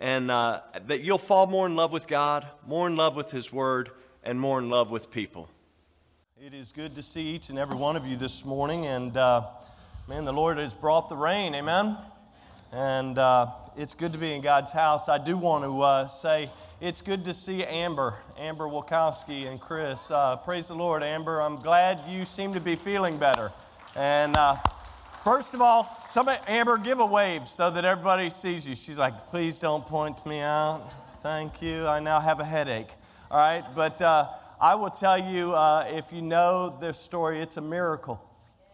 and uh, that you'll fall more in love with God, more in love with His Word, and more in love with people. It is good to see each and every one of you this morning, and uh, man, the Lord has brought the rain, amen? And uh, it's good to be in God's house. I do want to uh, say it's good to see Amber, Amber Wilkowski, and Chris. Uh, praise the Lord, Amber. I'm glad you seem to be feeling better. And uh, First of all, somebody, Amber, give a wave so that everybody sees you. She's like, please don't point me out. Thank you. I now have a headache. All right, but uh, I will tell you uh, if you know this story, it's a miracle.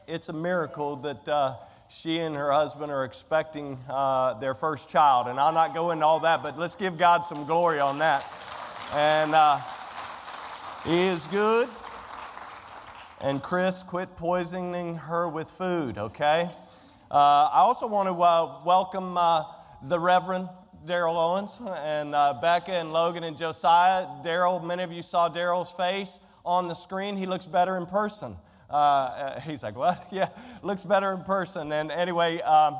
It's a miracle that uh, she and her husband are expecting uh, their first child. And I'll not go into all that, but let's give God some glory on that. And uh, He is good. And Chris, quit poisoning her with food, okay? Uh, I also want to uh, welcome uh, the Reverend Daryl Owens and uh, Becca and Logan and Josiah. Daryl, many of you saw Daryl's face on the screen. He looks better in person. Uh, uh, he's like, what? yeah, looks better in person. And anyway, um,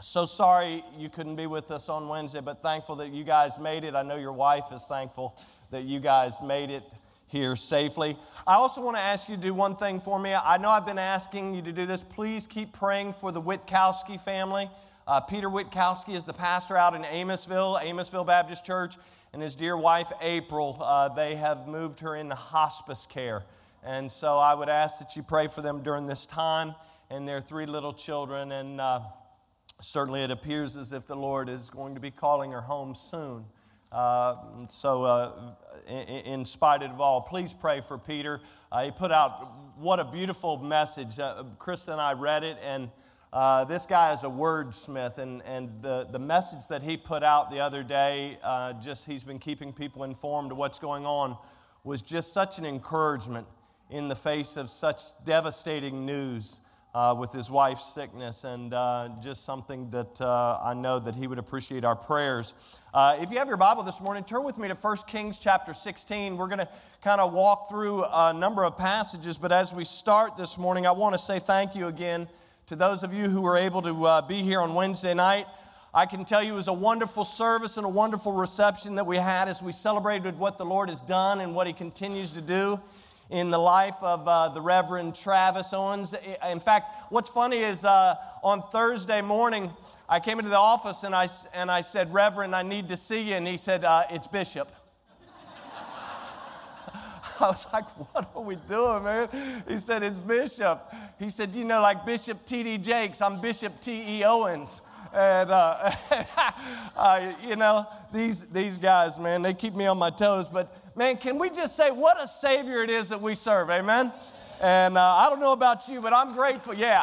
so sorry you couldn't be with us on Wednesday, but thankful that you guys made it. I know your wife is thankful that you guys made it here safely. I also want to ask you to do one thing for me. I know I've been asking you to do this. Please keep praying for the Witkowski family. Uh, Peter Witkowski is the pastor out in Amosville, Amosville Baptist Church, and his dear wife, April. Uh, they have moved her into hospice care. And so I would ask that you pray for them during this time and their three little children. And uh, certainly it appears as if the Lord is going to be calling her home soon. Uh, so, uh, in, in, spite of all, please pray for Peter. Uh, he put out what a beautiful message. Uh, Krista and I read it, and uh, this guy is a wordsmith. And, and the, the message that he put out the other day, uh, just he's been keeping people informed of what's going on, was just such an encouragement in the face of such devastating news uh, with his wife's sickness, and uh, just something that uh, I know that he would appreciate our prayers. Uh, if you have your Bible this morning, turn with me to 1 Kings chapter 16. We're going to kind of walk through a number of passages, but as we start this morning, I want to say thank you again to those of you who were able to uh, be here on Wednesday night. I can tell you it was a wonderful service and a wonderful reception that we had as we celebrated what the Lord has done and what He continues to do in the life of uh, the Reverend Travis Owens. In fact, what's funny is uh, on Thursday morning, I came into the office and I, and I said, Reverend, I need to see you. And he said, uh, It's Bishop. I was like, What are we doing, man? He said, It's Bishop. He said, You know, like Bishop T.D. Jakes, I'm Bishop T.E. Owens. And, uh, uh, you know, these, these guys, man, they keep me on my toes. But man, can we just say what a Savior it is that we serve? Amen? And uh, I don't know about you, but I'm grateful. Yeah.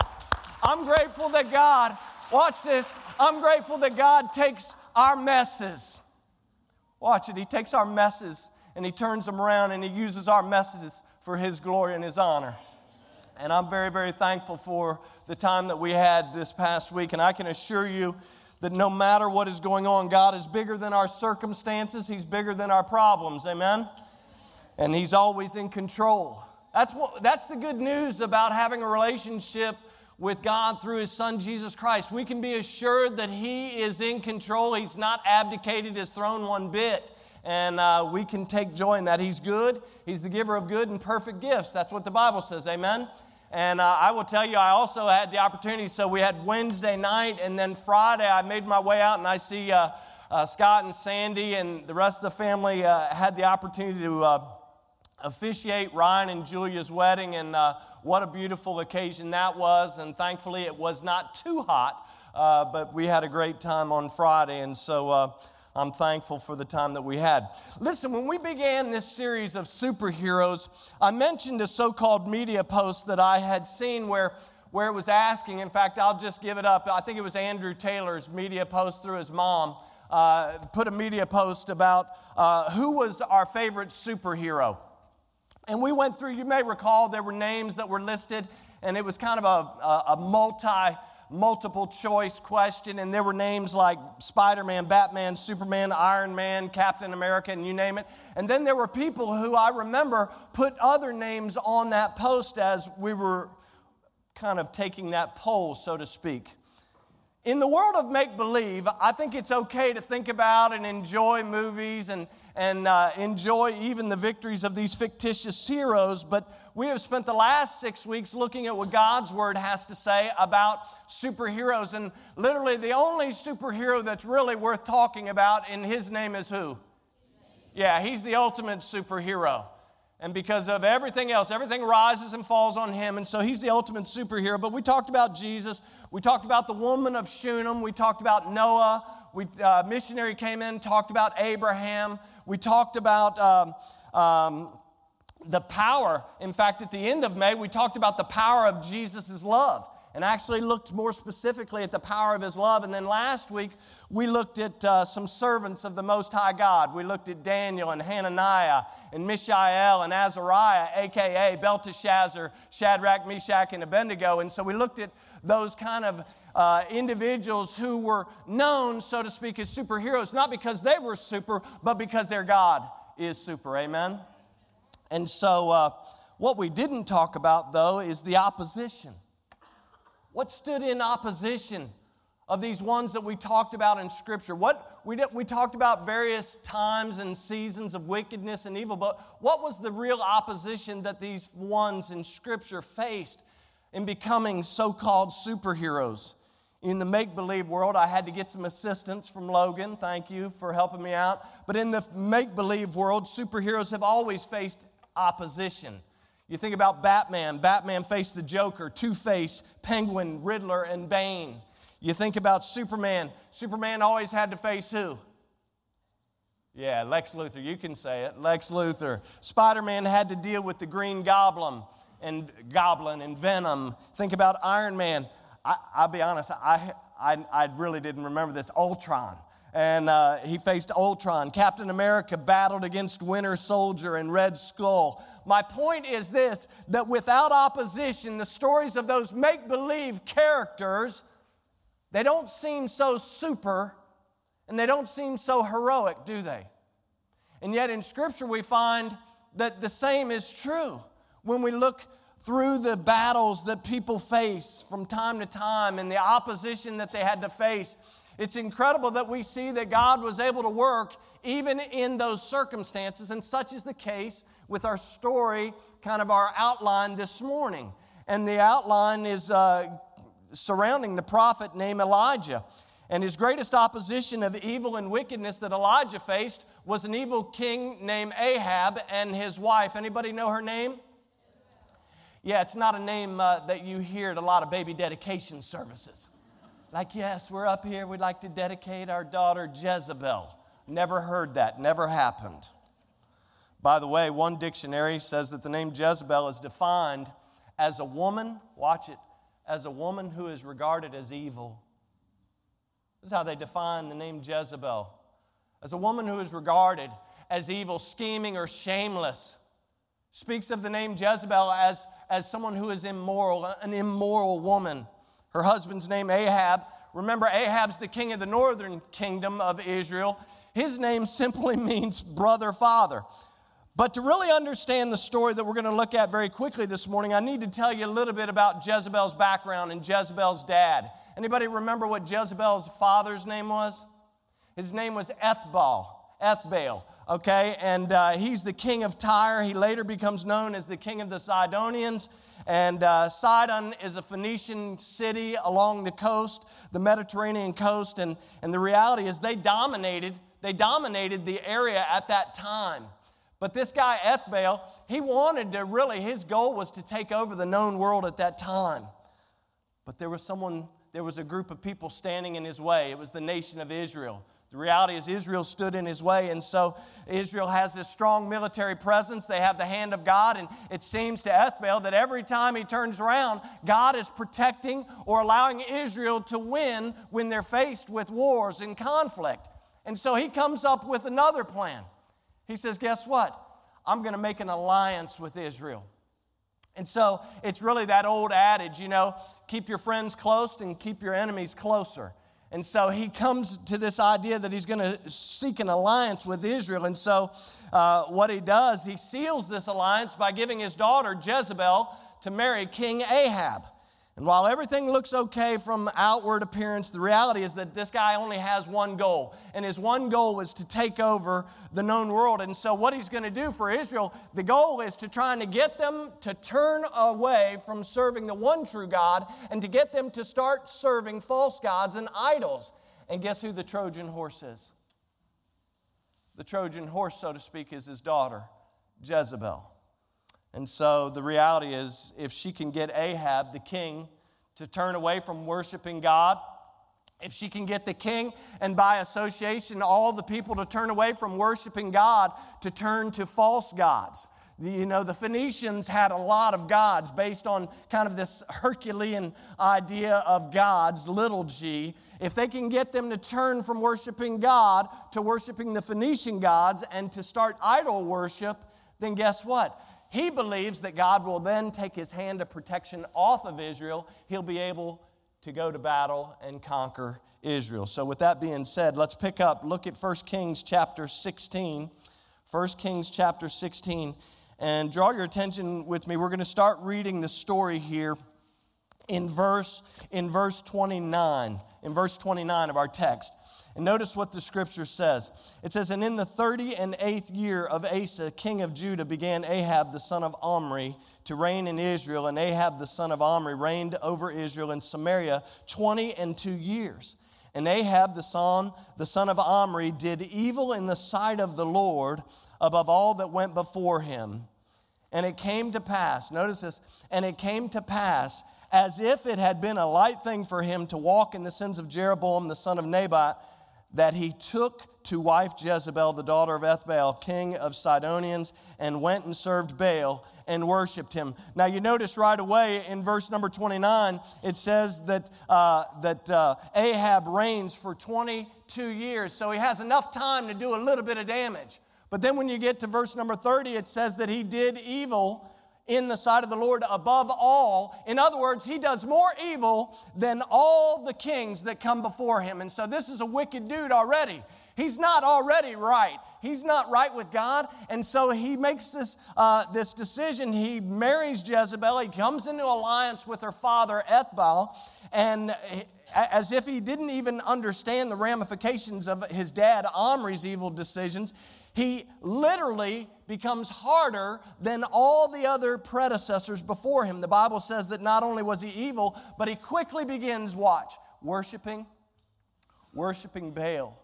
I'm grateful that God, watch this, I'm grateful that God takes our messes. Watch it. He takes our messes and He turns them around and He uses our messes for His glory and His honor. And I'm very, very thankful for the time that we had this past week. And I can assure you that no matter what is going on, God is bigger than our circumstances, He's bigger than our problems. Amen? And He's always in control. That's, what, that's the good news about having a relationship with God through His Son Jesus Christ. We can be assured that He is in control, He's not abdicated His throne one bit. And uh, we can take joy in that. He's good, He's the giver of good and perfect gifts. That's what the Bible says. Amen? And uh, I will tell you, I also had the opportunity. So we had Wednesday night, and then Friday, I made my way out and I see uh, uh, Scott and Sandy and the rest of the family uh, had the opportunity to uh, officiate Ryan and Julia's wedding. And uh, what a beautiful occasion that was. And thankfully, it was not too hot, but we had a great time on Friday. And so, I'm thankful for the time that we had. Listen, when we began this series of superheroes, I mentioned a so called media post that I had seen where, where it was asking. In fact, I'll just give it up. I think it was Andrew Taylor's media post through his mom. uh, put a media post about uh, who was our favorite superhero. And we went through, you may recall, there were names that were listed, and it was kind of a, a, a multi multiple choice question, and there were names like Spider Man, Batman, Superman, Iron Man, Captain America, and you name it. And then there were people who I remember put other names on that post as we were kind of taking that poll, so to speak. In the world of make believe, I think it's okay to think about and enjoy movies and, and uh, enjoy even the victories of these fictitious heroes, but we have spent the last six weeks looking at what God's Word has to say about superheroes. And literally, the only superhero that's really worth talking about, and his name is who? Yeah, he's the ultimate superhero. And because of everything else, everything rises and falls on him. And so he's the ultimate superhero. But we talked about Jesus. We talked about the woman of Shunem. We talked about Noah. We, uh, missionary came in, talked about Abraham. We talked about um, um, the power. In fact, at the end of May, we talked about the power of Jesus' love and actually looked more specifically at the power of his love. And then last week, we looked at uh, some servants of the Most High God. We looked at Daniel and Hananiah and Mishael and Azariah, aka Belteshazzar, Shadrach, Meshach, and Abednego. And so we looked at those kind of uh, individuals who were known, so to speak, as superheroes, not because they were super, but because their God is super. Amen? And so, uh, what we didn't talk about, though, is the opposition. What stood in opposition of these ones that we talked about in Scripture? What we, did, we talked about various times and seasons of wickedness and evil, but what was the real opposition that these ones in Scripture faced in becoming so called superheroes? In the make believe world, I had to get some assistance from Logan. Thank you for helping me out. But in the make believe world, superheroes have always faced opposition. You think about Batman. Batman faced the Joker, Two Face, Penguin, Riddler, and Bane. You think about Superman. Superman always had to face who? Yeah, Lex Luthor. You can say it. Lex Luthor. Spider Man had to deal with the Green Goblin and Goblin and Venom. Think about Iron Man. I, will be honest, I, I, I really didn't remember this. Ultron and uh, he faced Ultron. Captain America battled against Winter Soldier and Red Skull. My point is this that without opposition, the stories of those make believe characters, they don't seem so super and they don't seem so heroic, do they? And yet in Scripture, we find that the same is true when we look through the battles that people face from time to time and the opposition that they had to face. It's incredible that we see that God was able to work even in those circumstances, and such is the case with our story, kind of our outline this morning. And the outline is uh, surrounding the prophet named Elijah. And his greatest opposition of evil and wickedness that Elijah faced was an evil king named Ahab and his wife. Anybody know her name? Yeah, it's not a name uh, that you hear at a lot of baby dedication services. Like, yes, we're up here, we'd like to dedicate our daughter Jezebel. Never heard that, never happened. By the way, one dictionary says that the name Jezebel is defined as a woman, watch it, as a woman who is regarded as evil. This is how they define the name Jezebel as a woman who is regarded as evil, scheming, or shameless. Speaks of the name Jezebel as, as someone who is immoral, an immoral woman. Her husband's name Ahab. Remember, Ahab's the king of the northern kingdom of Israel. His name simply means brother father. But to really understand the story that we're going to look at very quickly this morning, I need to tell you a little bit about Jezebel's background and Jezebel's dad. Anybody remember what Jezebel's father's name was? His name was Ethbal. Ethbaal, okay? And uh, he's the king of Tyre. He later becomes known as the king of the Sidonians. And uh, Sidon is a Phoenician city along the coast, the Mediterranean coast. And, and the reality is they dominated, they dominated the area at that time. But this guy, Ethbaal, he wanted to really, his goal was to take over the known world at that time. But there was someone, there was a group of people standing in his way. It was the nation of Israel. The reality is, Israel stood in his way, and so Israel has this strong military presence. They have the hand of God, and it seems to Ethbaal that every time he turns around, God is protecting or allowing Israel to win when they're faced with wars and conflict. And so he comes up with another plan. He says, Guess what? I'm going to make an alliance with Israel. And so it's really that old adage, you know, keep your friends close and keep your enemies closer. And so he comes to this idea that he's going to seek an alliance with Israel. And so uh, what he does, he seals this alliance by giving his daughter Jezebel to marry King Ahab. And while everything looks okay from outward appearance, the reality is that this guy only has one goal. And his one goal is to take over the known world. And so, what he's going to do for Israel, the goal is to try and to get them to turn away from serving the one true God and to get them to start serving false gods and idols. And guess who the Trojan horse is? The Trojan horse, so to speak, is his daughter, Jezebel. And so the reality is, if she can get Ahab, the king, to turn away from worshiping God, if she can get the king and by association all the people to turn away from worshiping God to turn to false gods. You know, the Phoenicians had a lot of gods based on kind of this Herculean idea of gods, little g. If they can get them to turn from worshiping God to worshiping the Phoenician gods and to start idol worship, then guess what? He believes that God will then take his hand of protection off of Israel. He'll be able to go to battle and conquer Israel. So, with that being said, let's pick up, look at 1 Kings chapter 16. 1 Kings chapter 16, and draw your attention with me. We're going to start reading the story here in verse, in verse 29, in verse 29 of our text. And notice what the scripture says. It says, And in the thirty and eighth year of Asa, king of Judah, began Ahab the son of Omri to reign in Israel. And Ahab the son of Omri reigned over Israel in Samaria twenty and two years. And Ahab the son, the son of Omri did evil in the sight of the Lord above all that went before him. And it came to pass, notice this, and it came to pass as if it had been a light thing for him to walk in the sins of Jeroboam the son of Nebat that he took to wife Jezebel, the daughter of Ethbaal, king of Sidonians, and went and served Baal and worshiped him. Now, you notice right away in verse number 29, it says that, uh, that uh, Ahab reigns for 22 years, so he has enough time to do a little bit of damage. But then when you get to verse number 30, it says that he did evil in the sight of the Lord above all. In other words, he does more evil than all the kings that come before him. And so this is a wicked dude already. He's not already right. He's not right with God. And so he makes this, uh, this decision. He marries Jezebel. He comes into alliance with her father, Ethbaal. And as if he didn't even understand the ramifications of his dad, Omri's evil decisions, he literally becomes harder than all the other predecessors before him. The Bible says that not only was he evil, but he quickly begins, watch, worshiping, worshiping Baal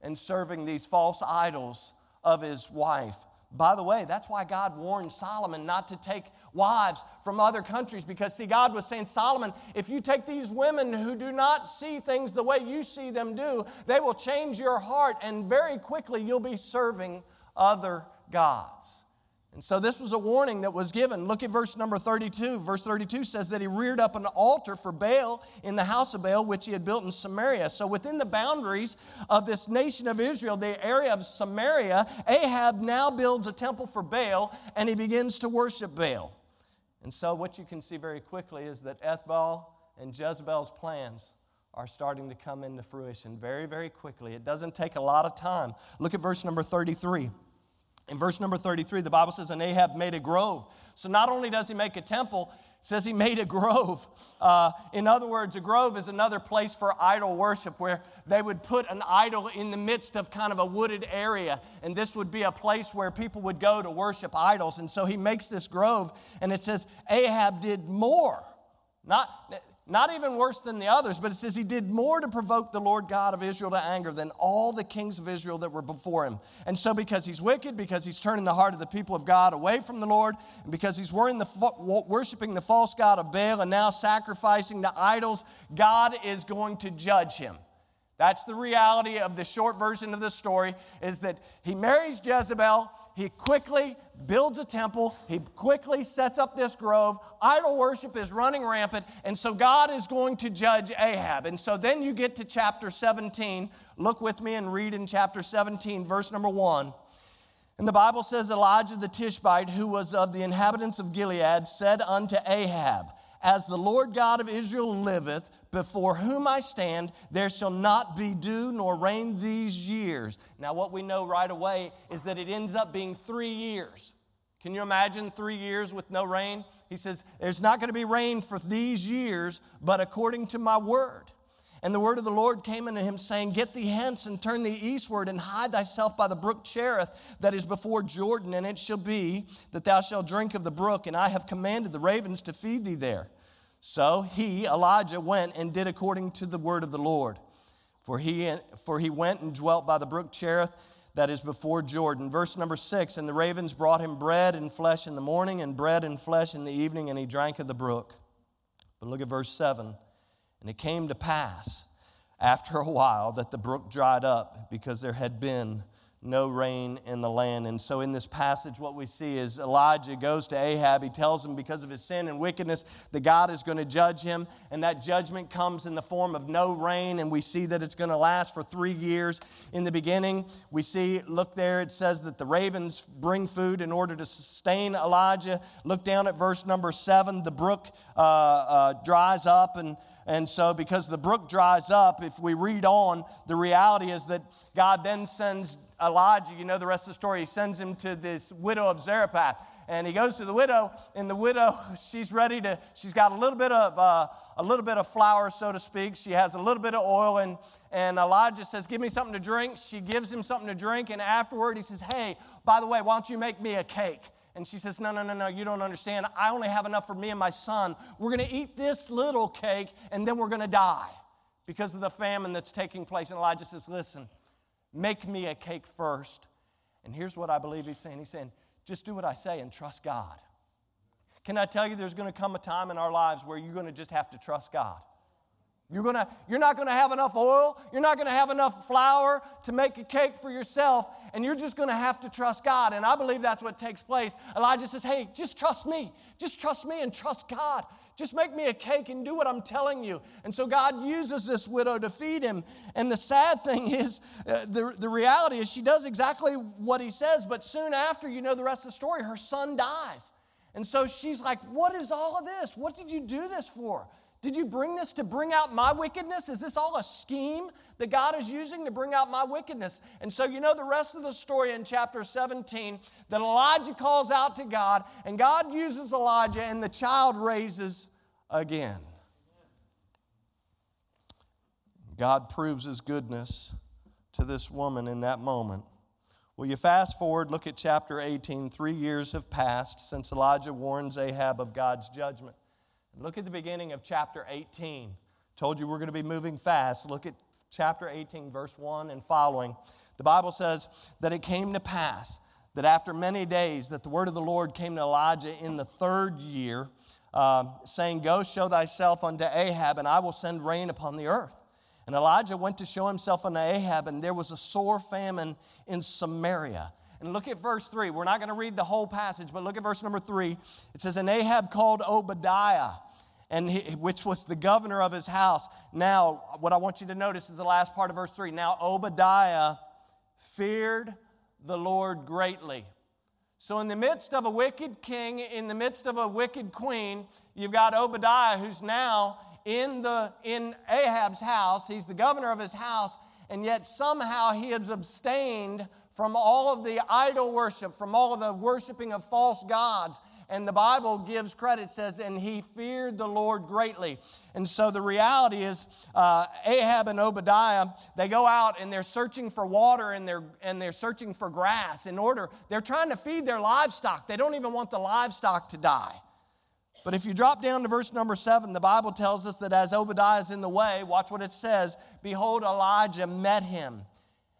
and serving these false idols of his wife. By the way, that's why God warned Solomon not to take wives from other countries because, see, God was saying, Solomon, if you take these women who do not see things the way you see them do, they will change your heart and very quickly you'll be serving other gods. And so this was a warning that was given. Look at verse number 32. Verse 32 says that he reared up an altar for Baal in the house of Baal, which he had built in Samaria. So within the boundaries of this nation of Israel, the area of Samaria, Ahab now builds a temple for Baal and he begins to worship Baal. And so what you can see very quickly is that Ethbaal and Jezebel's plans are starting to come into fruition very, very quickly. It doesn't take a lot of time. Look at verse number 33. In verse number 33, the Bible says, And Ahab made a grove. So not only does he make a temple, says he made a grove. Uh, in other words, a grove is another place for idol worship where they would put an idol in the midst of kind of a wooded area. And this would be a place where people would go to worship idols. And so he makes this grove, and it says Ahab did more. Not, not even worse than the others, but it says he did more to provoke the Lord God of Israel to anger than all the kings of Israel that were before him. And so, because he's wicked, because he's turning the heart of the people of God away from the Lord, and because he's worshiping the false God of Baal and now sacrificing to idols, God is going to judge him. That's the reality of the short version of the story is that he marries Jezebel, he quickly builds a temple, he quickly sets up this grove. Idol worship is running rampant, and so God is going to judge Ahab. And so then you get to chapter 17. Look with me and read in chapter 17, verse number 1. And the Bible says Elijah the Tishbite, who was of the inhabitants of Gilead, said unto Ahab, As the Lord God of Israel liveth, before whom I stand, there shall not be dew nor rain these years. Now, what we know right away is that it ends up being three years. Can you imagine three years with no rain? He says, There's not going to be rain for these years, but according to my word. And the word of the Lord came unto him, saying, Get thee hence and turn thee eastward, and hide thyself by the brook Cherith that is before Jordan. And it shall be that thou shalt drink of the brook, and I have commanded the ravens to feed thee there. So he, Elijah, went and did according to the word of the Lord. For he, for he went and dwelt by the brook Cherith that is before Jordan. Verse number six And the ravens brought him bread and flesh in the morning, and bread and flesh in the evening, and he drank of the brook. But look at verse seven. And it came to pass after a while that the brook dried up because there had been no rain in the land. And so, in this passage, what we see is Elijah goes to Ahab. He tells him because of his sin and wickedness that God is going to judge him. And that judgment comes in the form of no rain. And we see that it's going to last for three years. In the beginning, we see, look there, it says that the ravens bring food in order to sustain Elijah. Look down at verse number seven. The brook uh, uh, dries up and and so, because the brook dries up, if we read on, the reality is that God then sends Elijah, you know the rest of the story, he sends him to this widow of Zarephath. And he goes to the widow, and the widow, she's ready to, she's got a little bit of, uh, a little bit of flour, so to speak. She has a little bit of oil, and, and Elijah says, Give me something to drink. She gives him something to drink, and afterward he says, Hey, by the way, why don't you make me a cake? And she says, No, no, no, no, you don't understand. I only have enough for me and my son. We're going to eat this little cake, and then we're going to die because of the famine that's taking place. And Elijah says, Listen, Make me a cake first. And here's what I believe he's saying He's saying, just do what I say and trust God. Can I tell you, there's going to come a time in our lives where you're going to just have to trust God. You're, gonna, you're not going to have enough oil. You're not going to have enough flour to make a cake for yourself. And you're just going to have to trust God. And I believe that's what takes place. Elijah says, Hey, just trust me. Just trust me and trust God. Just make me a cake and do what I'm telling you. And so God uses this widow to feed him. And the sad thing is, uh, the, the reality is, she does exactly what he says, but soon after, you know the rest of the story, her son dies. And so she's like, What is all of this? What did you do this for? Did you bring this to bring out my wickedness? Is this all a scheme that God is using to bring out my wickedness? And so, you know the rest of the story in chapter 17 that Elijah calls out to God, and God uses Elijah, and the child raises again. God proves his goodness to this woman in that moment. Well, you fast forward, look at chapter 18. Three years have passed since Elijah warns Ahab of God's judgment. Look at the beginning of chapter 18. Told you we're going to be moving fast. Look at chapter 18, verse 1 and following. The Bible says that it came to pass that after many days that the word of the Lord came to Elijah in the third year, uh, saying, Go show thyself unto Ahab, and I will send rain upon the earth. And Elijah went to show himself unto Ahab, and there was a sore famine in Samaria. And look at verse 3. We're not going to read the whole passage, but look at verse number 3. It says, And Ahab called Obadiah, and he, which was the governor of his house. Now, what I want you to notice is the last part of verse 3. Now, Obadiah feared the Lord greatly. So, in the midst of a wicked king, in the midst of a wicked queen, you've got Obadiah who's now in, the, in Ahab's house. He's the governor of his house, and yet somehow he has abstained from all of the idol worship, from all of the worshiping of false gods. And the Bible gives credit, says, and he feared the Lord greatly. And so the reality is, uh, Ahab and Obadiah, they go out and they're searching for water and they're, and they're searching for grass in order, they're trying to feed their livestock. They don't even want the livestock to die. But if you drop down to verse number seven, the Bible tells us that as Obadiah is in the way, watch what it says Behold, Elijah met him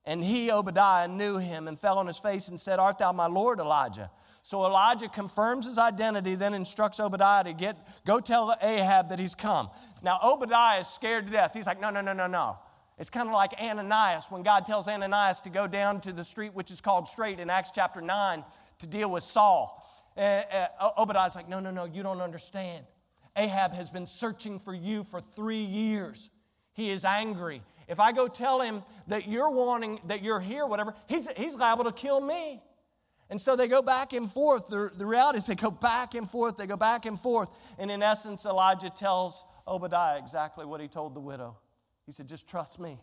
and he, Obadiah, knew him and fell on his face and said, Art thou my Lord, Elijah? So Elijah confirms his identity, then instructs Obadiah to get, go tell Ahab that he's come. Now, Obadiah is scared to death. He's like, No, no, no, no, no. It's kind of like Ananias when God tells Ananias to go down to the street which is called Straight in Acts chapter 9 to deal with Saul. Uh, uh, Obadiah's like, no, no, no, you don't understand. Ahab has been searching for you for three years. He is angry. If I go tell him that you're wanting, that you're here, whatever, he's, he's liable to kill me. And so they go back and forth. The, the reality is they go back and forth, they go back and forth. And in essence, Elijah tells Obadiah exactly what he told the widow. He said, Just trust me.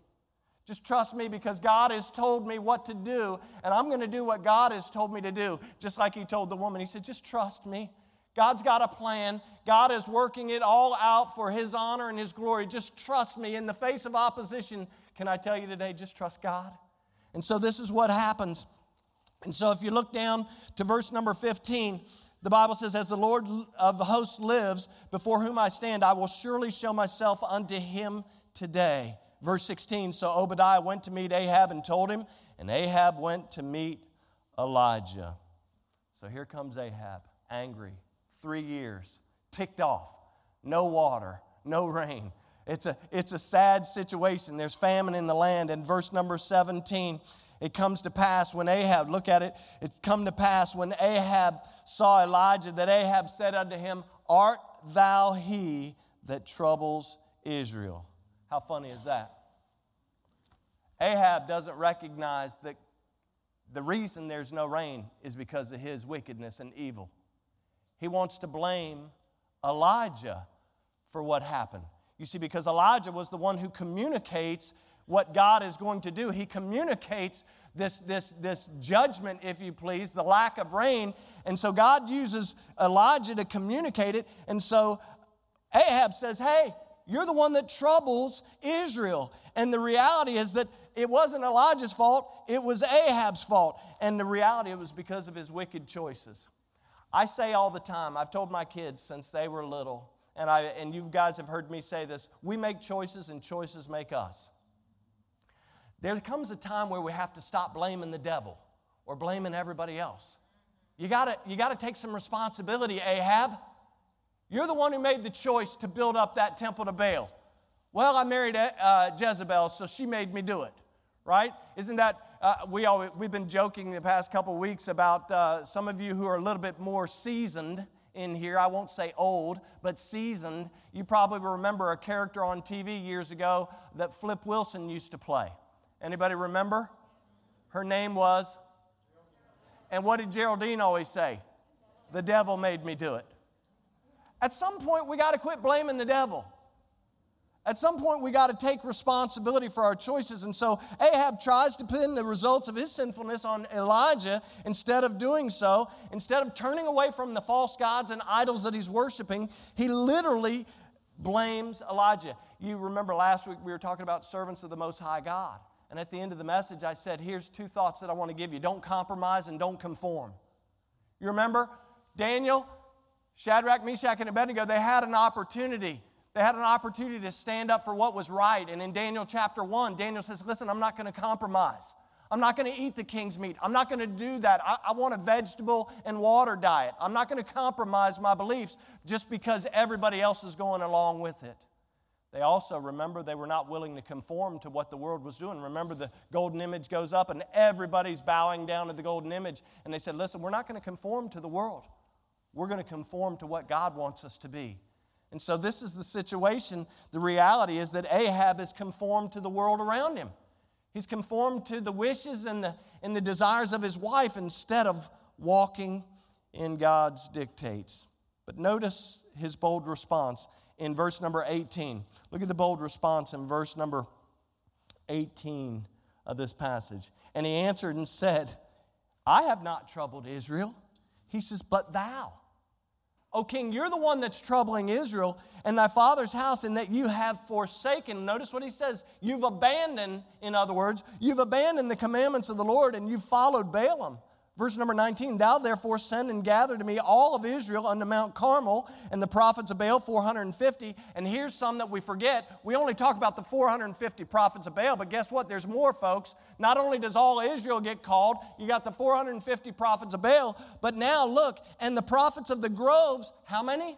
Just trust me because God has told me what to do, and I'm going to do what God has told me to do, just like He told the woman. He said, Just trust me. God's got a plan. God is working it all out for His honor and His glory. Just trust me. In the face of opposition, can I tell you today, just trust God? And so this is what happens. And so if you look down to verse number 15, the Bible says, As the Lord of the hosts lives, before whom I stand, I will surely show myself unto him today. Verse 16 So Obadiah went to meet Ahab and told him, and Ahab went to meet Elijah. So here comes Ahab, angry, three years, ticked off, no water, no rain. It's a, it's a sad situation. There's famine in the land. And verse number 17, it comes to pass when Ahab, look at it, it come to pass when Ahab saw Elijah that Ahab said unto him, Art thou he that troubles Israel? How funny is that? Ahab doesn't recognize that the reason there's no rain is because of his wickedness and evil. He wants to blame Elijah for what happened. You see, because Elijah was the one who communicates what God is going to do. He communicates this, this, this judgment, if you please, the lack of rain. And so God uses Elijah to communicate it. And so Ahab says, Hey, you're the one that troubles Israel. And the reality is that it wasn't Elijah's fault, it was Ahab's fault. And the reality, it was because of his wicked choices. I say all the time, I've told my kids since they were little, and, I, and you guys have heard me say this we make choices, and choices make us. There comes a time where we have to stop blaming the devil or blaming everybody else. You gotta, you gotta take some responsibility, Ahab. You're the one who made the choice to build up that temple to Baal. Well, I married uh, Jezebel, so she made me do it, right? Isn't that, uh, we always, we've been joking the past couple weeks about uh, some of you who are a little bit more seasoned in here. I won't say old, but seasoned. You probably remember a character on TV years ago that Flip Wilson used to play. Anybody remember? Her name was? And what did Geraldine always say? The devil made me do it. At some point, we got to quit blaming the devil. At some point, we got to take responsibility for our choices. And so Ahab tries to pin the results of his sinfulness on Elijah instead of doing so. Instead of turning away from the false gods and idols that he's worshiping, he literally blames Elijah. You remember last week we were talking about servants of the Most High God. And at the end of the message, I said, Here's two thoughts that I want to give you don't compromise and don't conform. You remember? Daniel, Shadrach, Meshach, and Abednego, they had an opportunity. They had an opportunity to stand up for what was right. And in Daniel chapter 1, Daniel says, Listen, I'm not going to compromise. I'm not going to eat the king's meat. I'm not going to do that. I, I, want a vegetable and water diet. I'm not going to compromise my beliefs just because everybody else is going along with it. They also, remember, they were not willing to conform to what the world was doing. Remember, the golden image goes up and everybody's bowing down to the golden image. And they said, Listen, we're not going to conform to the world. We're going to conform to what God wants us to be. And so, this is the situation. The reality is that Ahab is conformed to the world around him. He's conformed to the wishes and the, and the desires of his wife instead of walking in God's dictates. But notice his bold response in verse number 18. Look at the bold response in verse number 18 of this passage. And he answered and said, I have not troubled Israel. He says, But thou. O king, you're the one that's troubling Israel and thy father's house, in that you have forsaken. Notice what he says. You've abandoned, in other words, you've abandoned the commandments of the Lord and you've followed Baalim. Verse number 19, Thou therefore send and gather to me all of Israel unto Mount Carmel, and the prophets of Baal 450. And here's some that we forget. We only talk about the 450 prophets of Baal, but guess what? There's more, folks. Not only does all Israel get called, you got the 450 prophets of Baal, but now look, and the prophets of the groves, how many?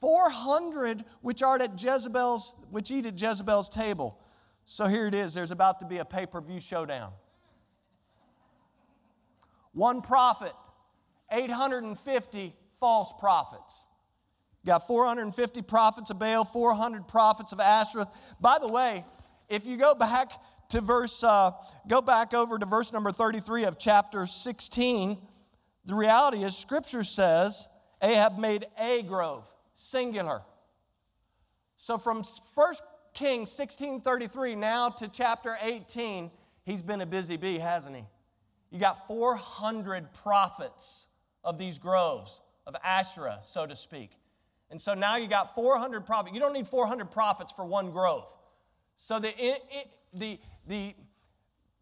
400 which are at Jezebel's, which eat at Jezebel's table. So here it is there's about to be a pay per view showdown. One prophet, 850 false prophets. You got 450 prophets of Baal, 400 prophets of Ashtoreth. By the way, if you go back to verse, uh, go back over to verse number 33 of chapter 16, the reality is Scripture says Ahab made a grove, singular. So from 1 Kings 1633 now to chapter 18, he's been a busy bee, hasn't he? You got 400 prophets of these groves, of Asherah, so to speak. And so now you got 400 prophets. You don't need 400 prophets for one grove. So the, it, it, the, the,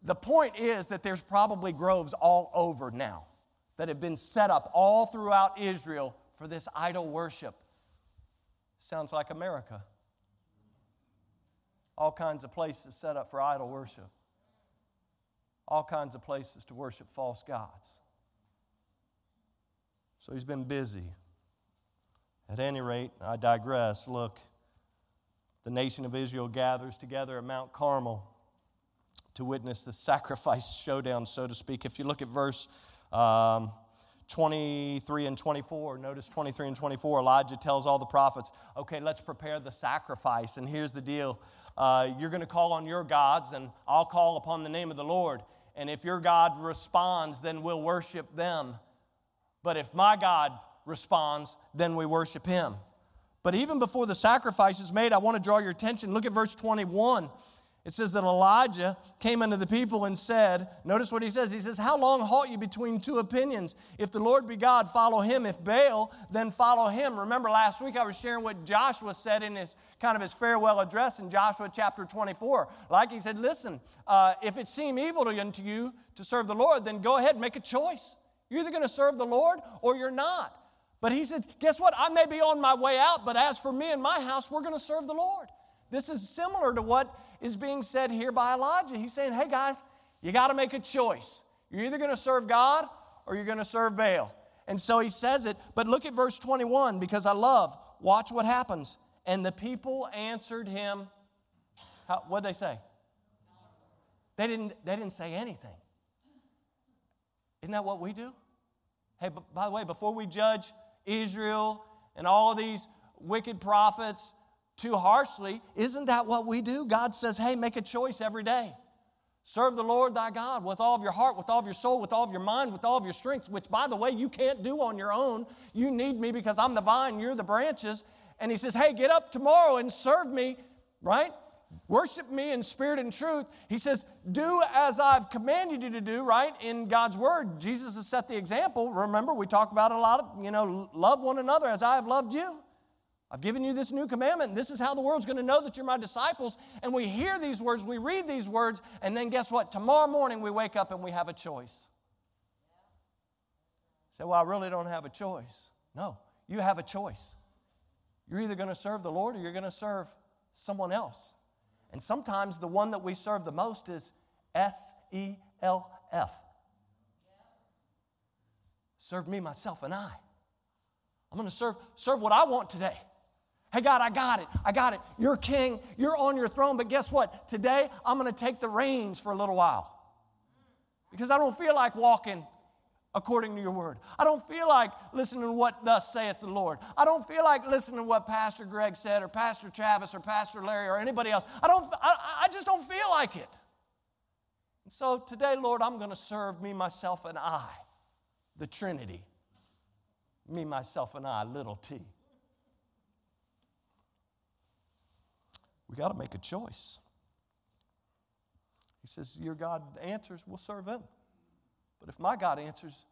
the point is that there's probably groves all over now that have been set up all throughout Israel for this idol worship. Sounds like America. All kinds of places set up for idol worship, all kinds of places to worship false gods. So he's been busy. At any rate, I digress. Look, the nation of Israel gathers together at Mount Carmel to witness the sacrifice showdown, so to speak. If you look at verse um, 23 and 24, notice 23 and 24, Elijah tells all the prophets, okay, let's prepare the sacrifice. And here's the deal uh, you're going to call on your gods, and I'll call upon the name of the Lord. And if your God responds, then we'll worship them. But if my God responds, then we worship him. But even before the sacrifice is made, I want to draw your attention. Look at verse 21. It says that Elijah came unto the people and said, Notice what he says. He says, How long halt you between two opinions? If the Lord be God, follow him. If Baal, then follow him. Remember last week I was sharing what Joshua said in his kind of his farewell address in Joshua chapter 24. Like he said, Listen, uh, if it seem evil unto you to serve the Lord, then go ahead and make a choice. You're either going to serve the Lord or you're not. But he said, Guess what? I may be on my way out, but as for me and my house, we're going to serve the Lord. This is similar to what is being said here by Elijah. He's saying, Hey guys, you got to make a choice. You're either going to serve God or you're going to serve Baal. And so he says it, but look at verse 21 because I love, watch what happens. And the people answered him, what'd they say? They didn't, they didn't say anything. Isn't that what we do? Hey, by the way, before we judge Israel and all these wicked prophets too harshly, isn't that what we do? God says, hey, make a choice every day. Serve the Lord thy God with all of your heart, with all of your soul, with all of your mind, with all of your strength, which, by the way, you can't do on your own. You need me because I'm the vine, you're the branches. And he says, hey, get up tomorrow and serve me, right? Worship me in spirit and truth. He says, Do as I've commanded you to do, right? In God's word, Jesus has set the example. Remember, we talk about a lot of, you know, love one another as I have loved you. I've given you this new commandment, and this is how the world's going to know that you're my disciples. And we hear these words, we read these words, and then guess what? Tomorrow morning we wake up and we have a choice. Say, well, I really don't have a choice. No, you have a choice. You're either going to serve the Lord or you're going to serve someone else. And sometimes the one that we serve the most is S E L F. Serve me, myself, and I. I'm going to serve, serve what I want today. Hey, God, I got it. I got it. You're king. You're on your throne. But guess what? Today, I'm going to take the reins for a little while because I don't feel like walking according to your word. I don't feel like listening to what thus saith the Lord. I don't feel like listening to what Pastor Greg said or Pastor Travis or Pastor Larry or anybody else. I don't I, I just don't feel like it. And so today, Lord, I'm going to serve me, myself, and I, the Trinity. Me, myself, and I, little t. We got to make a choice. He says, Your God answers, we'll serve him. But if my God answers,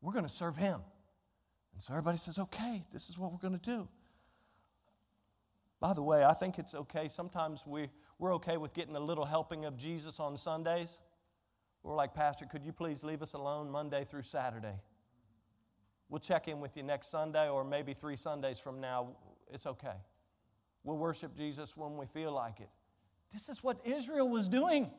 we're going to serve him. And so everybody says, okay, this is what we're going to do. By the way, I think it's okay. Sometimes we, we're okay with getting a little helping of Jesus on Sundays. We're like, Pastor, could you please leave us alone Monday through Saturday? We'll check in with you next Sunday or maybe three Sundays from now. It's okay. We'll worship Jesus when we feel like it. This is what Israel was doing.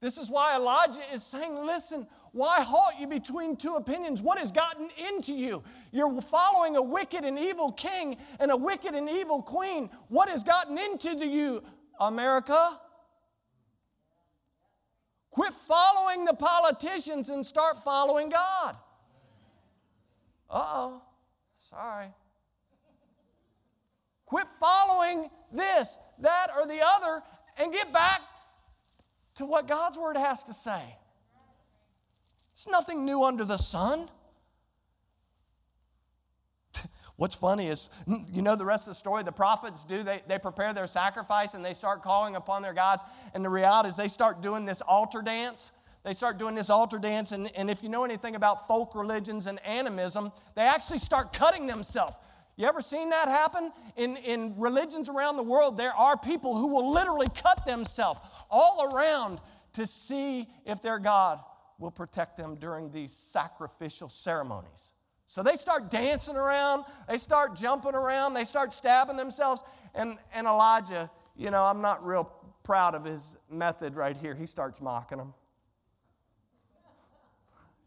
This is why Elijah is saying, Listen, why halt you between two opinions? What has gotten into you? You're following a wicked and evil king and a wicked and evil queen. What has gotten into you, America? Quit following the politicians and start following God. Uh oh, sorry. Quit following this, that, or the other and get back to what God's Word has to say. It's nothing new under the sun. What's funny is, you know the rest of the story, the prophets do, they, they prepare their sacrifice and they start calling upon their gods. And the reality is, they start doing this altar dance. They start doing this altar dance. And, and if you know anything about folk religions and animism, they actually start cutting themselves. You ever seen that happen? In, in religions around the world, there are people who will literally cut themselves all around to see if their God will protect them during these sacrificial ceremonies. So they start dancing around, they start jumping around, they start stabbing themselves. And, and Elijah, you know, I'm not real proud of his method right here. He starts mocking them.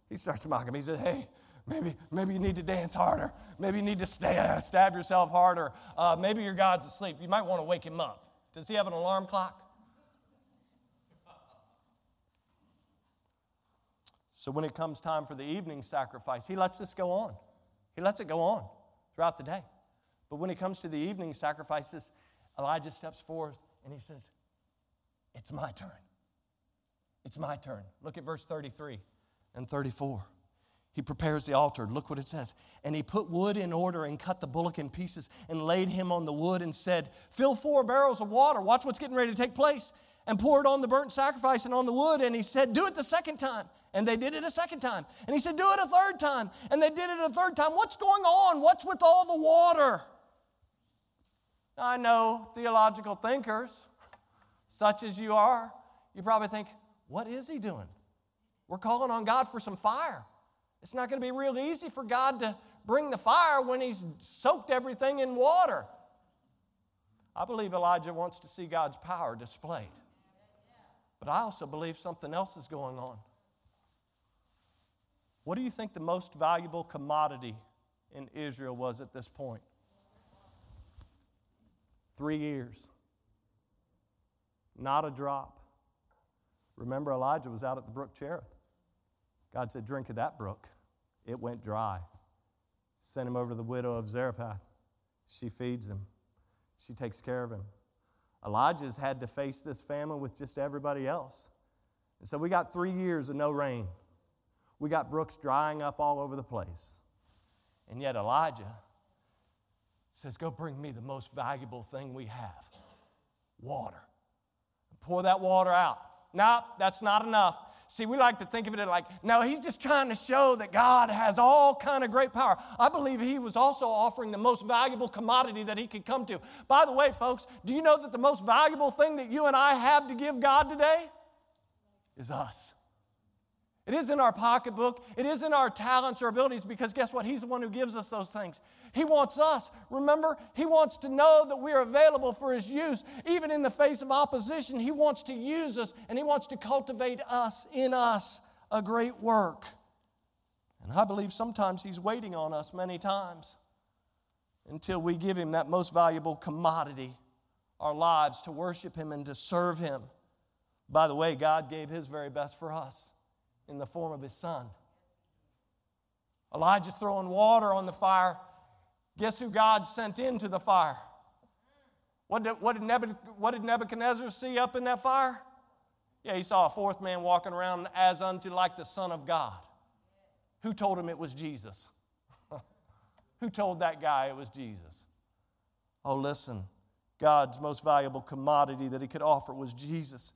He starts mocking them. He says, Hey, maybe, maybe you need to dance harder. Maybe you need to stab yourself harder. Uh, maybe your God's asleep. You might want to wake him up. Does he have an alarm clock? So when it comes time for the evening sacrifice, he lets this go on. He lets it go on throughout the day. But when it comes to the evening sacrifices, Elijah steps forth and he says, It's my turn. It's my turn. Look at verse 33 and 34. He prepares the altar. Look what it says. And he put wood in order and cut the bullock in pieces and laid him on the wood and said, Fill four barrels of water. Watch what's getting ready to take place. And pour it on the burnt sacrifice and on the wood. And he said, Do it the second time. And they did it a second time. And he said, Do it a third time. And they did it a third time. What's going on? What's with all the water? I know theological thinkers, such as you are, you probably think, What is he doing? We're calling on God for some fire. It's not going to be real easy for God to bring the fire when he's soaked everything in water. I believe Elijah wants to see God's power displayed. But I also believe something else is going on. What do you think the most valuable commodity in Israel was at this point? Three years. Not a drop. Remember, Elijah was out at the brook Cherith. God said, Drink of that brook. It went dry. Sent him over to the widow of Zarephath. She feeds him, she takes care of him. Elijah's had to face this famine with just everybody else. And so we got three years of no rain. We got brooks drying up all over the place. And yet Elijah says, Go bring me the most valuable thing we have water. Pour that water out. No, that's not enough. See, we like to think of it like, no, he's just trying to show that God has all kind of great power. I believe he was also offering the most valuable commodity that he could come to. By the way, folks, do you know that the most valuable thing that you and I have to give God today is us? It isn't our pocketbook. It isn't our talents or abilities because guess what? He's the one who gives us those things. He wants us. Remember, He wants to know that we're available for His use. Even in the face of opposition, He wants to use us and He wants to cultivate us in us a great work. And I believe sometimes He's waiting on us many times until we give Him that most valuable commodity, our lives, to worship Him and to serve Him. By the way, God gave His very best for us in the form of his son. Elijah's throwing water on the fire. Guess who God sent into the fire? What did, what, did what did Nebuchadnezzar see up in that fire? Yeah, he saw a fourth man walking around as unto like the Son of God. Who told him it was Jesus? Who told that guy it was Jesus? Oh, listen, God's most valuable commodity that he could offer was Jesus.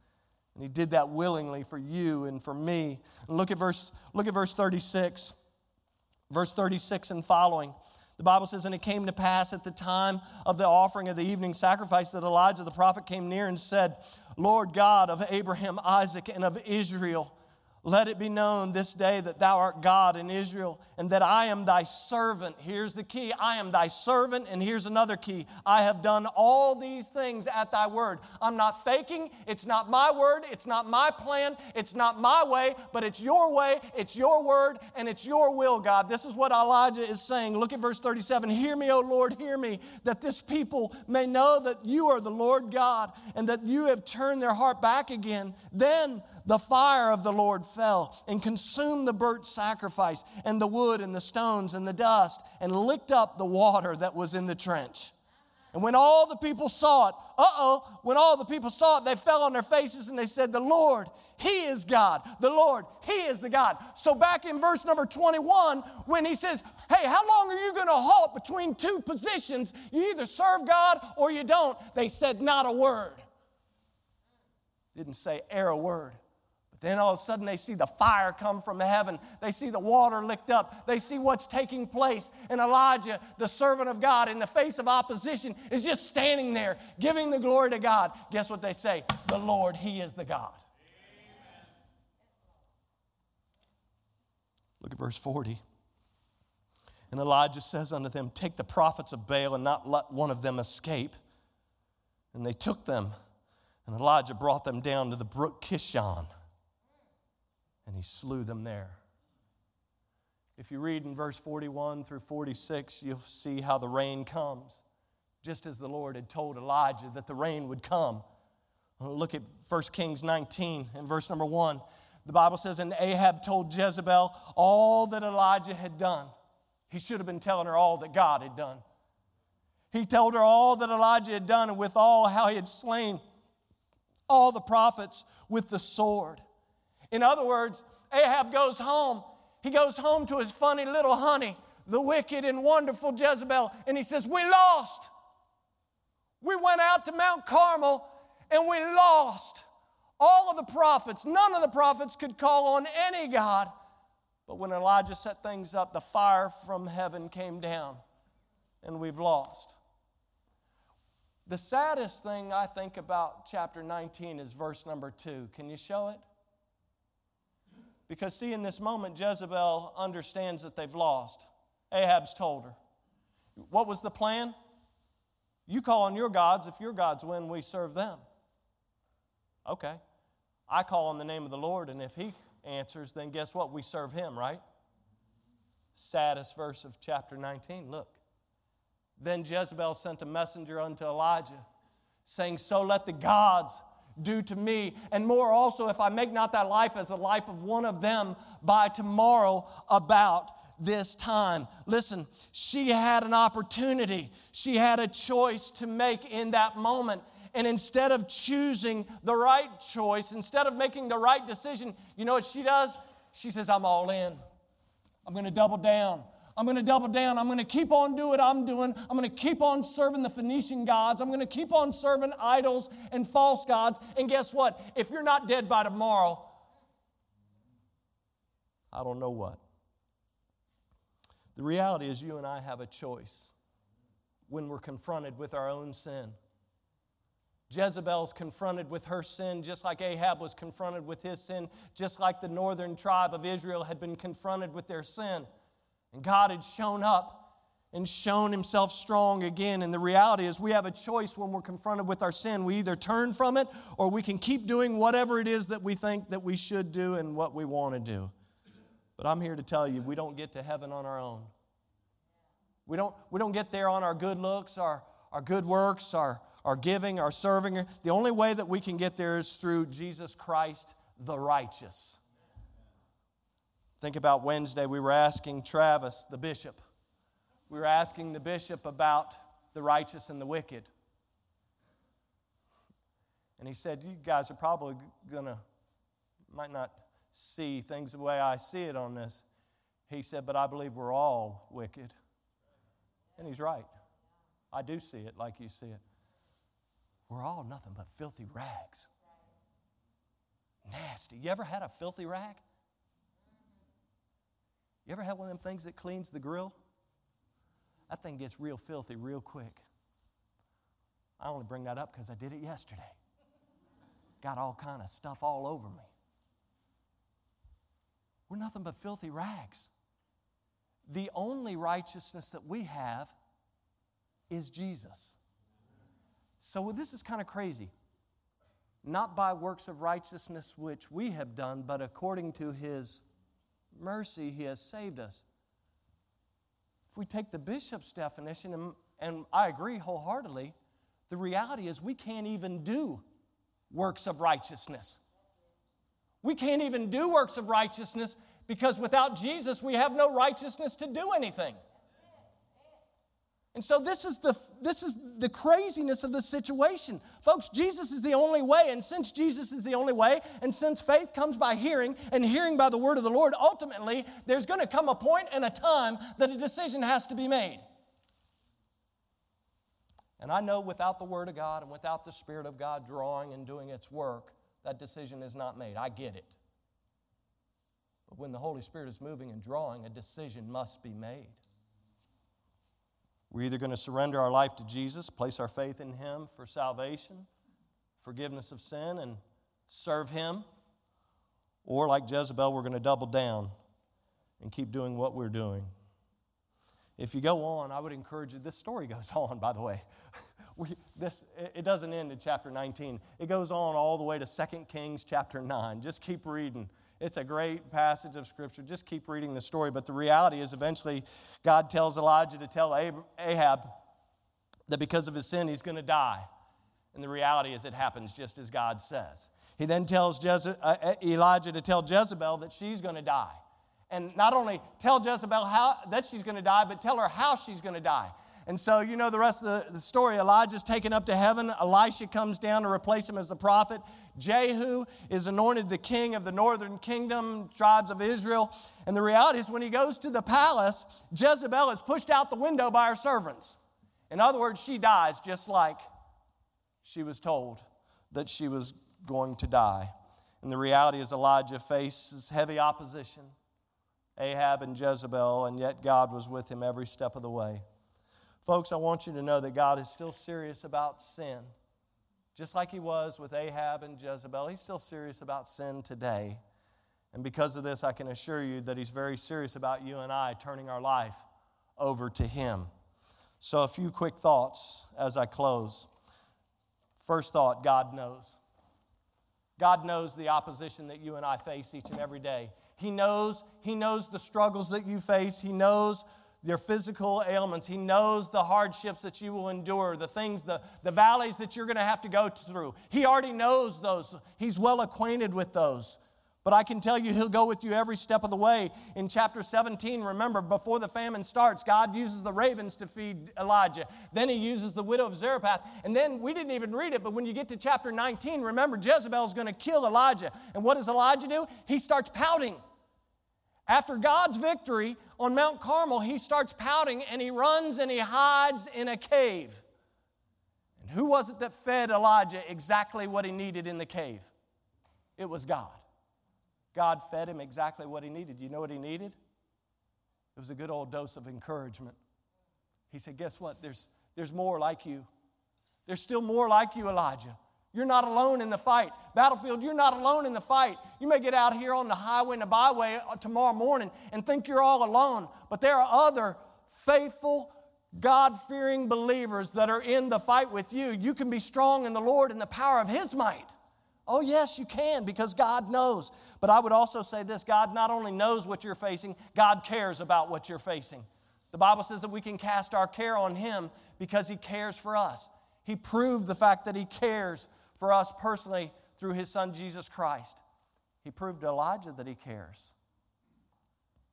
And he did that willingly for you and for me. And look at verse, look at verse 36. Verse 36 and following. The Bible says, And it came to pass at the time of the offering of the evening sacrifice that Elijah the prophet came near and said, Lord God of Abraham, Isaac, and of Israel, Let it be known this day that thou art God in Israel, and that I am thy servant. Here's the key I am thy servant, and here's another key. I have done all these things at thy word. I'm not faking. It's not my word. It's not my plan. It's not my way, but it's your way. It's your word, and it's your will, God. This is what Elijah is saying. Look at verse 37. Hear me, O Lord, hear me, that this people may know that you are the Lord God, and that you have turned their heart back again. Then the fire of the Lord fell and consumed the burnt sacrifice and the wood and the stones and the dust and licked up the water that was in the trench. And when all the people saw it, uh oh, when all the people saw it, they fell on their faces and they said, The Lord, He is God. The Lord, He is the God. So back in verse number 21, when He says, Hey, how long are you going to halt between two positions? You either serve God or you don't. They said, Not a word. Didn't say air a word. Then all of a sudden they see the fire come from heaven. They see the water licked up. They see what's taking place. And Elijah, the servant of God, in the face of opposition, is just standing there giving the glory to God. Guess what they say? The Lord, He is the God. Amen. Look at verse 40. And Elijah says unto them, Take the prophets of Baal and not let one of them escape. And they took them, and Elijah brought them down to the brook Kishon and he slew them there. If you read in verse 41 through 46, you'll see how the rain comes, just as the Lord had told Elijah that the rain would come. Look at 1 Kings 19 and verse number 1. The Bible says, And Ahab told Jezebel all that Elijah had done. He should have been telling her all that God had done. He told her all that Elijah had done, and withal how he had slain all the prophets with the sword. In other words, Ahab goes home. He goes home to his funny little honey, the wicked and wonderful Jezebel, and he says, We lost. We went out to Mount Carmel and we lost. All of the prophets, none of the prophets could call on any God. But when Elijah set things up, the fire from heaven came down and we've lost. The saddest thing I think about chapter 19 is verse number 2. Can you show it? Because, see, in this moment, Jezebel understands that they've lost. Ahab's told her. What was the plan? You call on your gods. If your gods win, we serve them. Okay. I call on the name of the Lord, and if he answers, then guess what? We serve him, right? Saddest verse of chapter 19. Look. Then Jezebel sent a messenger unto Elijah, saying, So let the gods do to me. And more also, if I make not thy life as the life of one of them by tomorrow about this time. Listen, she had an opportunity, she had a choice to make in that moment. And instead of choosing the right choice, instead of making the right decision, you know what she does? She says, I'm all in. I'm going to double down. I'm going to double down. I'm going to keep on doing what I'm doing. I'm going to keep on serving the Phoenician gods. I'm going to keep on serving idols and false gods. And guess what? If you're not dead by tomorrow, I don't know what. The reality is, you and I have a choice when we're confronted with our own sin. Jezebel's confronted with her sin just like Ahab was confronted with his sin, just like the northern tribe of Israel had been confronted with their sin. And God had shown up and shown himself strong again. And the reality is, we have a choice when we're confronted with our sin. We either turn from it or we can keep doing whatever it is that we think that we should do and what we want to do. But I'm here to tell you, we don't get to heaven on our own. We don't, we don't get there on our good looks, our, our good works, our, our giving, our serving. The only way that we can get there is through Jesus Christ, the righteous. Think about Wednesday, we were asking Travis, the bishop, we were asking the bishop about the righteous and the wicked. And he said, You guys are probably going to, might not see things the way I see it on this. He said, But I believe we're all wicked. And he's right. I do see it like you see it. We're all nothing but filthy rags. Nasty. You ever had a filthy rag? You ever have one of them things that cleans the grill? That thing gets real filthy real quick. I only bring that up because I did it yesterday. Got all kind of stuff all over me. we're nothing but filthy rags. The only righteousness that we have is Jesus. So this is kind of crazy. Not by works of righteousness which we have done, but according to his mercy, he has saved us. If we take the bishop's definition, and, and I agree wholeheartedly, the reality is we can't even do works of righteousness. We can't even do works of righteousness because without Jesus, we have no righteousness to do anything. And so this is the this is the craziness of the situation. Folks, Jesus is the only way, and since Jesus is the only way, and since faith comes by hearing and hearing by the word of the Lord, ultimately there's going to come a point and a time that a decision has to be made. And I know without the word of God and without the spirit of God drawing and doing its work, that decision is not made. I get it. But when the Holy Spirit is moving and drawing, a decision must be made. We're either going to surrender our life to Jesus, place our faith in Him for salvation, forgiveness of sin, and serve Him, or like Jezebel, we're going to double down and keep doing what we're doing. If you go on, I would encourage you. This story goes on, by the way. We, this, it doesn't end in chapter 19. It goes on all the way to 2 Kings chapter 9. Just keep reading. It's a great passage of Scripture. Just keep reading the story. But the reality is, eventually, God tells Elijah to tell Ahab that because of his sin, he's going to die. And the reality is, it happens just as God says. He then tells Jeze- uh, uh, Elijah to tell Jezebel that she's going to die. And not only tell Jezebel how, that she's going to die, but tell her how she's going to die. And so, you know the rest of the, the story. Elijah's taken up to heaven. Elisha comes down to replace him as the prophet. Jehu is anointed the king of the northern kingdom, tribes of Israel. And the reality is, when he goes to the palace, Jezebel is pushed out the window by her servants. In other words, she dies just like she was told that she was going to die. And the reality is, Elijah faces heavy opposition, Ahab and Jezebel, and yet God was with him every step of the way. Folks, I want you to know that God is still serious about sin. Just like he was with Ahab and Jezebel, he's still serious about sin today. And because of this, I can assure you that he's very serious about you and I turning our life over to him. So, a few quick thoughts as I close. First thought God knows. God knows the opposition that you and I face each and every day. He knows, he knows the struggles that you face. He knows your physical ailments. He knows the hardships that you will endure, the things, the, the valleys that you're going to have to go through. He already knows those, He's well acquainted with those. But I can tell you, He'll go with you every step of the way. In chapter 17, remember, before the famine starts, God uses the ravens to feed Elijah. Then He uses the widow of Zarephath. And then we didn't even read it, but when you get to chapter 19, remember, Jezebel's going to kill Elijah. And what does Elijah do? He starts pouting. After God's victory on Mount Carmel, he starts pouting and he runs and he hides in a cave. And who was it that fed Elijah exactly what he needed in the cave? It was God. God fed him exactly what he needed. You know what he needed? It was a good old dose of encouragement. He said, Guess what? There's, there's more like you. There's still more like you, Elijah. You're not alone in the fight. Battlefield, you're not alone in the fight. You may get out here on the highway and the byway uh, tomorrow morning and think you're all alone, but there are other faithful, God fearing believers that are in the fight with you. You can be strong in the Lord and the power of His might. Oh, yes, you can because God knows. But I would also say this God not only knows what you're facing, God cares about what you're facing. The Bible says that we can cast our care on Him because He cares for us. He proved the fact that He cares for us personally through his son Jesus Christ. He proved to Elijah that he cares.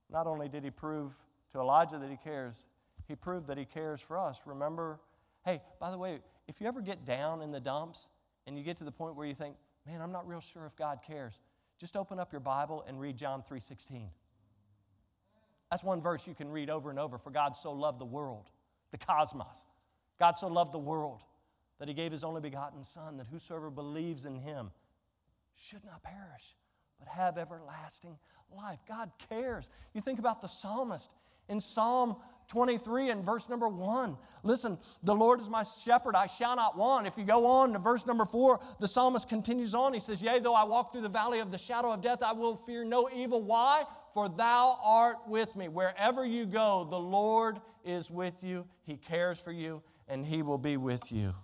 Not only did he prove to Elijah that he cares, he proved that he cares for us. Remember, hey, by the way, if you ever get down in the dumps and you get to the point where you think, man, I'm not real sure if God cares, just open up your Bible and read John 3:16. That's one verse you can read over and over. For God so loved the world, the cosmos. God so loved the world that he gave his only begotten Son, that whosoever believes in him should not perish, but have everlasting life. God cares. You think about the psalmist in Psalm 23 and verse number 1. Listen, the Lord is my shepherd, I shall not want. If you go on to verse number 4, the psalmist continues on. He says, Yea, though I walk through the valley of the shadow of death, I will fear no evil. Why? for thou art with me. Wherever you go, the Lord is with you. He cares for you, and He will be with you.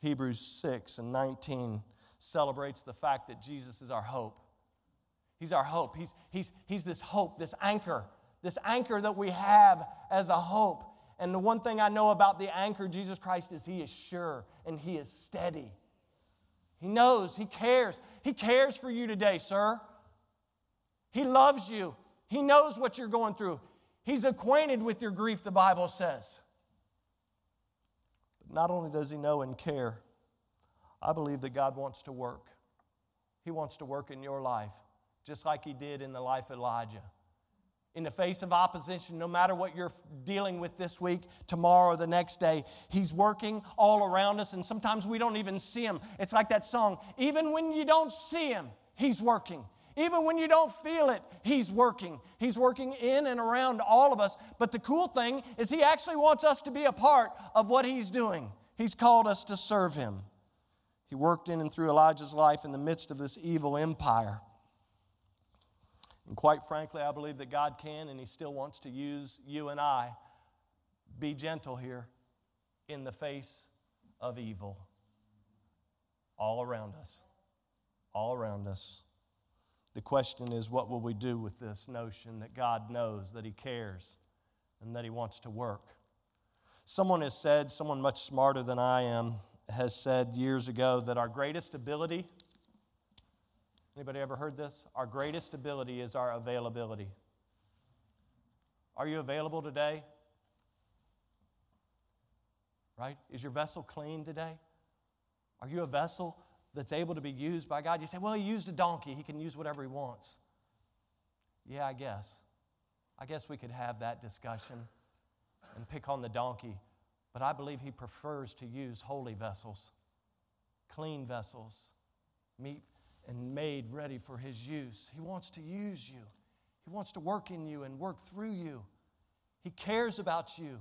Hebrews 6 and 19 celebrates the fact that Jesus is our hope. He's our hope. He's, he's, he's this hope, this anchor, this anchor that we have as a hope. And the one thing I know about the anchor, Jesus Christ, is He is sure and He is steady. He knows, He cares. He cares for you today, sir. He loves you. He knows what you're going through. He's acquainted with your grief, the Bible says. Not only does He know and care, I believe that God wants to work. He wants to work in your life just like he did in the life of Elijah. In the face of opposition, no matter what you're dealing with this week, tomorrow, the next day, He's working all around us, and sometimes we don't even see Him. It's like that song even when you don't see Him, He's working. Even when you don't feel it, He's working. He's working in and around all of us. But the cool thing is, He actually wants us to be a part of what He's doing. He's called us to serve Him. He worked in and through Elijah's life in the midst of this evil empire. And quite frankly, I believe that God can and He still wants to use you and I. Be gentle here in the face of evil all around us. All around us. The question is, what will we do with this notion that God knows, that He cares, and that He wants to work? Someone has said, someone much smarter than I am, has said years ago that our greatest ability Anybody ever heard this? Our greatest ability is our availability. Are you available today? Right? Is your vessel clean today? Are you a vessel that's able to be used by God? You say, well, he used a donkey. He can use whatever he wants. Yeah, I guess. I guess we could have that discussion and pick on the donkey. But I believe he prefers to use holy vessels, clean vessels, meet and made ready for His use. He wants to use you, He wants to work in you and work through you. He cares about you,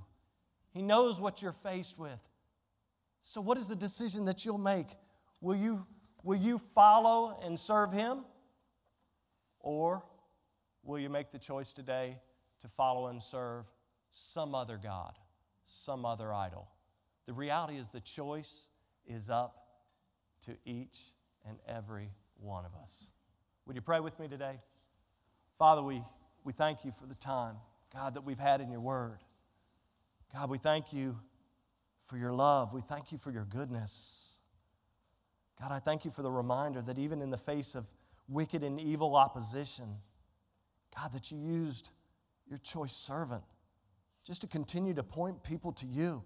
He knows what you're faced with. So, what is the decision that you'll make? Will you, will you follow and serve Him? Or will you make the choice today to follow and serve some other God, some other idol? The reality is the choice is up to each and every one of us. Would you pray with me today? Father, we, we thank you for the time, God, that we've had in your word. God, we thank you for your love. We thank you for your goodness. God, I thank you for the reminder that even in the face of wicked and evil opposition, God, that you used your choice servant just to continue to point people to you.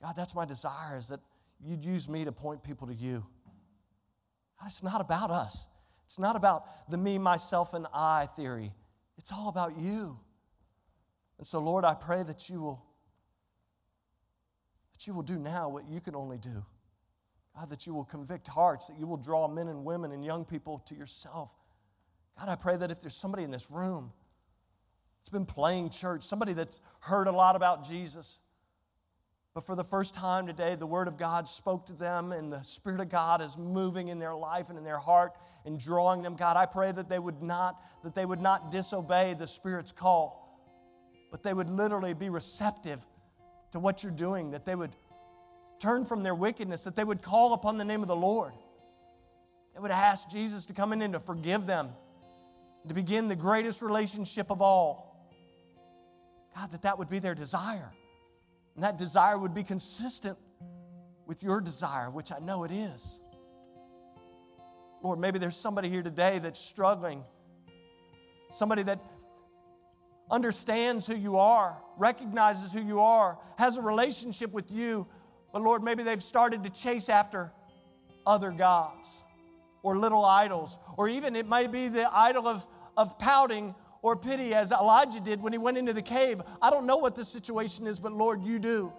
God, that's my desire is that you'd use me to point people to you. It's not about us. It's not about the me, myself, and I theory. It's all about you. And so, Lord, I pray that you will that you will do now what you can only do. God, that you will convict hearts, that you will draw men and women and young people to yourself. God, I pray that if there's somebody in this room that's been playing church, somebody that's heard a lot about Jesus, but for the first time today, the Word of God spoke to them, and the Spirit of God is moving in their life and in their heart and drawing them. God, I pray that they would not, that they would not disobey the Spirit's call, but they would literally be receptive to what you're doing, that they would turn from their wickedness, that they would call upon the name of the Lord. They would ask Jesus to come in and to forgive them, to begin the greatest relationship of all. God, that that would be their desire. And that desire would be consistent with your desire, which I know it is. Lord, maybe there's somebody here today that's struggling, somebody that understands who you are, recognizes who you are, has a relationship with you, but Lord, maybe they've started to chase after other gods or little idols, or even it may be the idol of, of pouting or pity as Elijah did when he went into the cave. I don't know what the situation is, but Lord, you do.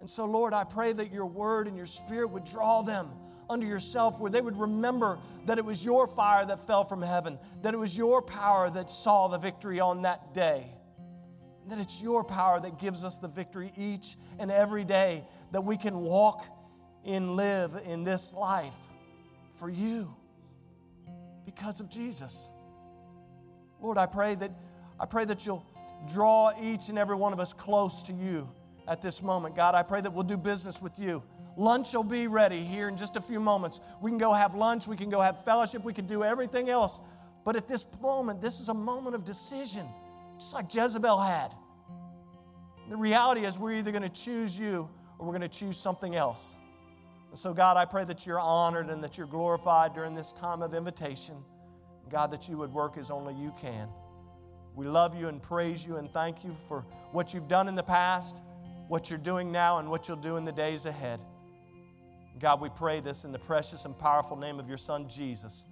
And so, Lord, I pray that your word and your spirit would draw them unto yourself, where they would remember that it was your fire that fell from heaven, that it was your power that saw the victory on that day, that it's your power that gives us the victory each and every day that we can walk and live in this life for you because of Jesus. Lord, I pray that I pray that you'll draw each and every one of us close to you at this moment. God, I pray that we'll do business with you. Lunch will be ready here in just a few moments. We can go have lunch, we can go have fellowship, we can do everything else. But at this moment, this is a moment of decision, just like Jezebel had. The reality is, we're either going to choose you or we're going to choose something else. And so, God, I pray that you're honored and that you're glorified during this time of invitation. God, that you would work as only you can. We love you and praise you and thank you for what you've done in the past, what you're doing now, and what you'll do in the days ahead. God, we pray this in the precious and powerful name of your Son, Jesus,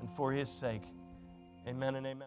and for his sake. Amen and amen.